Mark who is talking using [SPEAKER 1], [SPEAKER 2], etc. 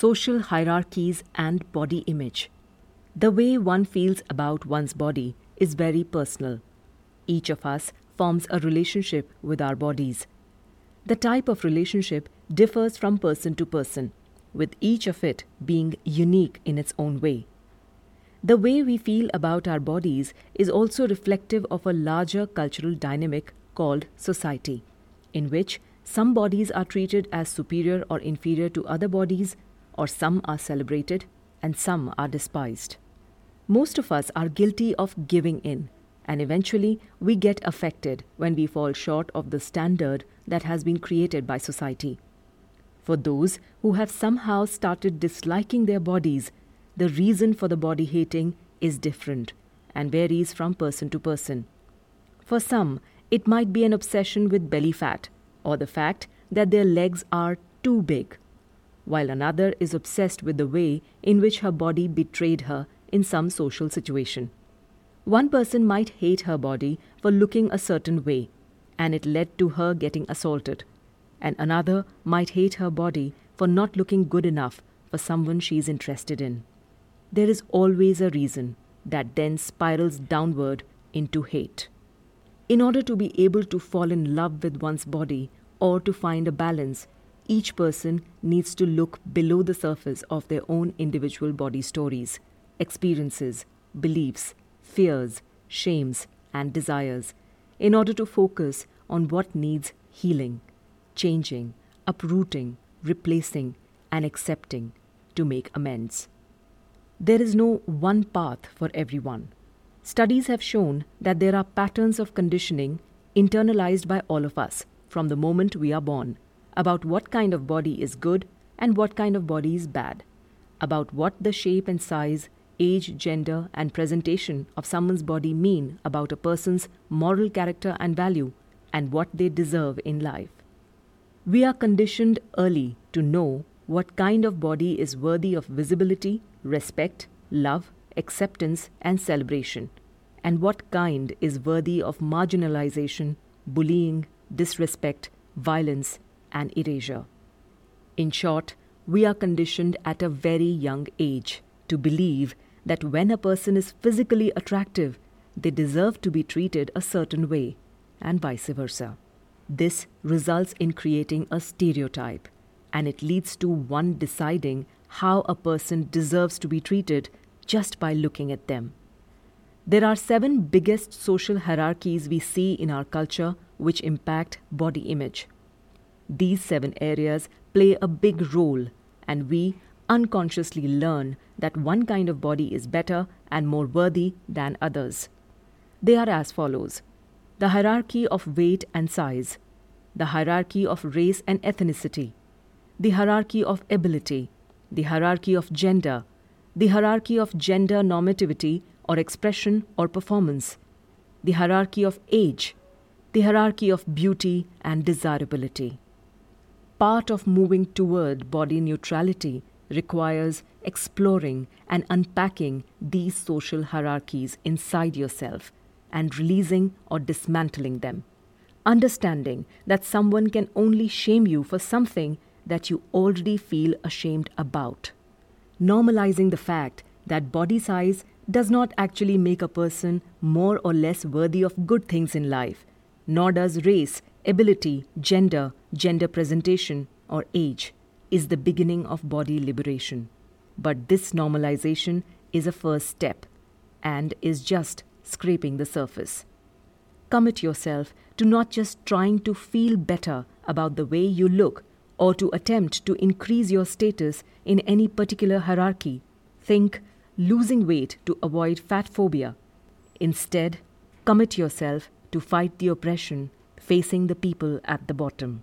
[SPEAKER 1] social hierarchies and body image. The way one feels about one's body is very personal. Each of us forms a relationship with our bodies. The type of relationship differs from person to person, with each of it being unique in its own way. The way we feel about our bodies is also reflective of a larger cultural dynamic called society, in which some bodies are treated as superior or inferior to other bodies, or some are celebrated and some are despised. Most of us are guilty of giving in, and eventually we get affected when we fall short of the standard that has been created by society. For those who have somehow started disliking their bodies, the reason for the body hating is different and varies from person to person. For some, it might be an obsession with belly fat or the fact that their legs are too big, while another is obsessed with the way in which her body betrayed her in some social situation. One person might hate her body for looking a certain way, and it led to her getting assaulted, and another might hate her body for not looking good enough for someone she is interested in. There is always a reason that then spirals downward into hate. In order to be able to fall in love with one's body or to find a balance, each person needs to look below the surface of their own individual body stories, experiences, beliefs, fears, shames, and desires in order to focus on what needs healing, changing, uprooting, replacing, and accepting to make amends. There is no one path for everyone. Studies have shown that there are patterns of conditioning internalized by all of us from the moment we are born about what kind of body is good and what kind of body is bad, about what the shape and size, age, gender, and presentation of someone's body mean about a person's moral character and value, and what they deserve in life. We are conditioned early to know what kind of body is worthy of visibility, respect, love, acceptance, and celebration, and what kind is worthy of marginalization, bullying, disrespect, violence, and erasure. In short, we are conditioned at a very young age to believe that when a person is physically attractive, they deserve to be treated a certain way, and vice versa. This results in creating a stereotype, and it leads to one deciding how a person deserves to be treated just by looking at them. There are seven biggest social hierarchies we see in our culture which impact body image. These seven areas play a big role, and we unconsciously learn that one kind of body is better and more worthy than others. They are as follows the hierarchy of weight and size, the hierarchy of race and ethnicity, the hierarchy of ability, the hierarchy of gender, the hierarchy of gender normativity or expression or performance, the hierarchy of age, the hierarchy of beauty and desirability. Part of moving toward body neutrality requires exploring and unpacking these social hierarchies inside yourself and releasing or dismantling them. Understanding that someone can only shame you for something that you already feel ashamed about. Normalizing the fact that body size does not actually make a person more or less worthy of good things in life, nor does race, ability, gender, gender presentation, or age is the beginning of body liberation. But this normalization is a first step and is just scraping the surface. Commit yourself to not just trying to feel better about the way you look or to attempt to increase your status in any particular hierarchy. Think losing weight to avoid fat phobia. Instead, commit yourself to fight the oppression facing the people at the bottom.